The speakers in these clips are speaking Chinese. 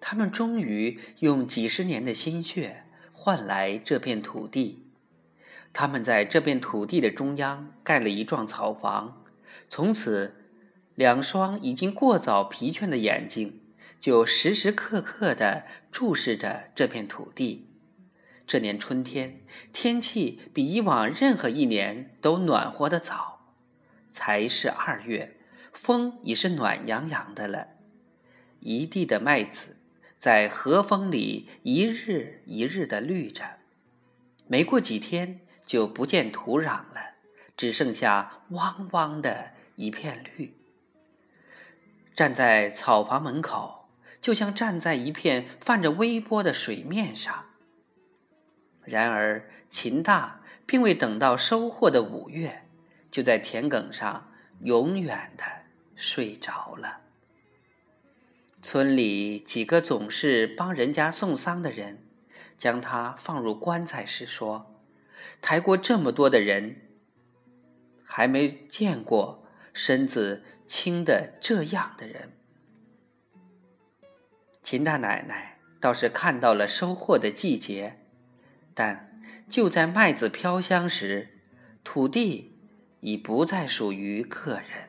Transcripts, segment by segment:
他们终于用几十年的心血换来这片土地。他们在这片土地的中央盖了一幢草房，从此，两双已经过早疲倦的眼睛就时时刻刻地注视着这片土地。这年春天，天气比以往任何一年都暖和的早，才是二月，风已是暖洋洋的了。一地的麦子在和风里一日一日的绿着，没过几天。就不见土壤了，只剩下汪汪的一片绿。站在草房门口，就像站在一片泛着微波的水面上。然而，秦大并未等到收获的五月，就在田埂上永远的睡着了。村里几个总是帮人家送丧的人，将他放入棺材时说。抬过这么多的人，还没见过身子轻的这样的人。秦大奶奶倒是看到了收获的季节，但就在麦子飘香时，土地已不再属于客人。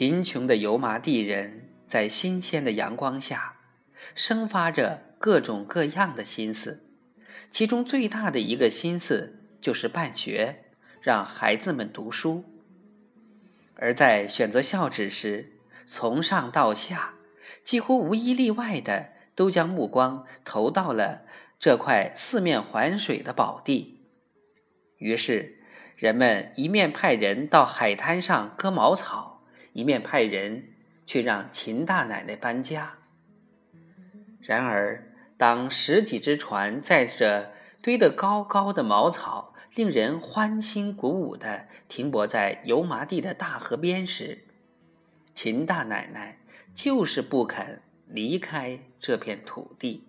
贫穷的油麻地人在新鲜的阳光下，生发着。各种各样的心思，其中最大的一个心思就是办学，让孩子们读书。而在选择校址时，从上到下，几乎无一例外的都将目光投到了这块四面环水的宝地。于是，人们一面派人到海滩上割茅草，一面派人去让秦大奶奶搬家。然而，当十几只船载着堆得高高的茅草，令人欢欣鼓舞的停泊在油麻地的大河边时，秦大奶奶就是不肯离开这片土地。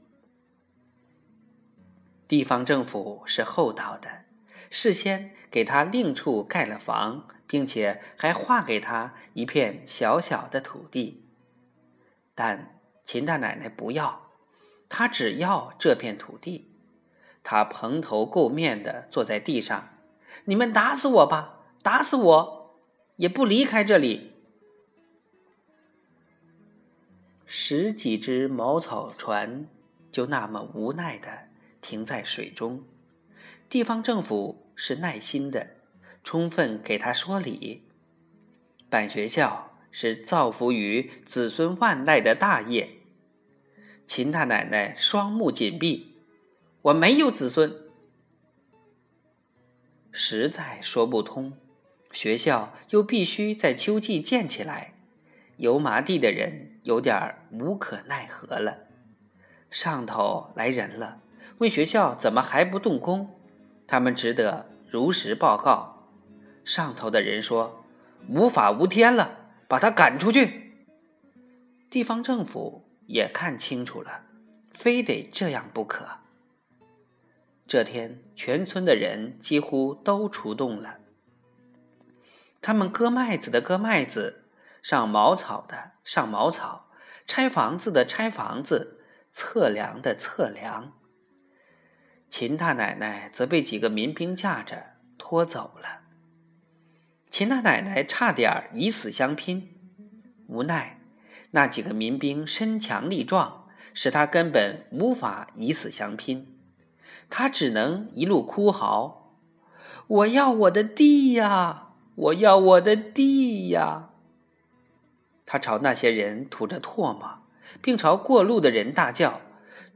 地方政府是厚道的，事先给他另处盖了房，并且还划给他一片小小的土地，但秦大奶奶不要。她只要这片土地，她蓬头垢面的坐在地上，你们打死我吧，打死我，也不离开这里。十几只茅草船就那么无奈的停在水中，地方政府是耐心的，充分给他说理。办学校是造福于子孙万代的大业。秦大奶奶双目紧闭，我没有子孙，实在说不通。学校又必须在秋季建起来，油麻地的人有点无可奈何了。上头来人了，问学校怎么还不动工，他们只得如实报告。上头的人说无法无天了，把他赶出去。地方政府。也看清楚了，非得这样不可。这天，全村的人几乎都出动了。他们割麦子的割麦子，上茅草的上茅草，拆房子的拆房子，测量的测量。秦大奶奶则被几个民兵架着拖走了。秦大奶奶差点以死相拼，无奈。那几个民兵身强力壮，使他根本无法以死相拼，他只能一路哭嚎：“我要我的地呀！我要我的地呀！”他朝那些人吐着唾沫，并朝过路的人大叫：“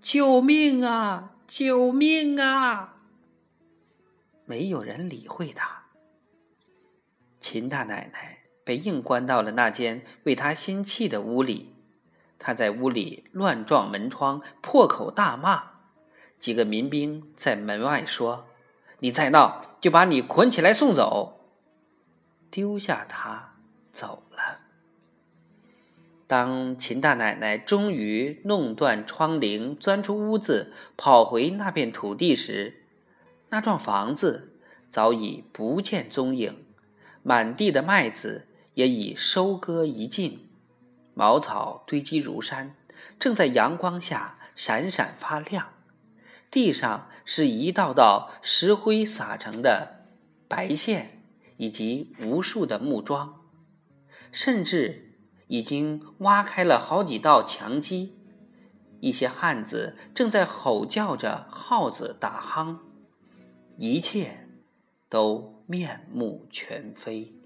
救命啊！救命啊！”没有人理会他。秦大奶奶。被硬关到了那间为她心气的屋里，她在屋里乱撞门窗，破口大骂。几个民兵在门外说：“你再闹，就把你捆起来送走。”丢下他走了。当秦大奶奶终于弄断窗棂，钻出屋子，跑回那片土地时，那幢房子早已不见踪影，满地的麦子。也已收割一尽，茅草堆积如山，正在阳光下闪闪发亮。地上是一道道石灰撒成的白线，以及无数的木桩，甚至已经挖开了好几道墙基。一些汉子正在吼叫着号子打夯，一切都面目全非。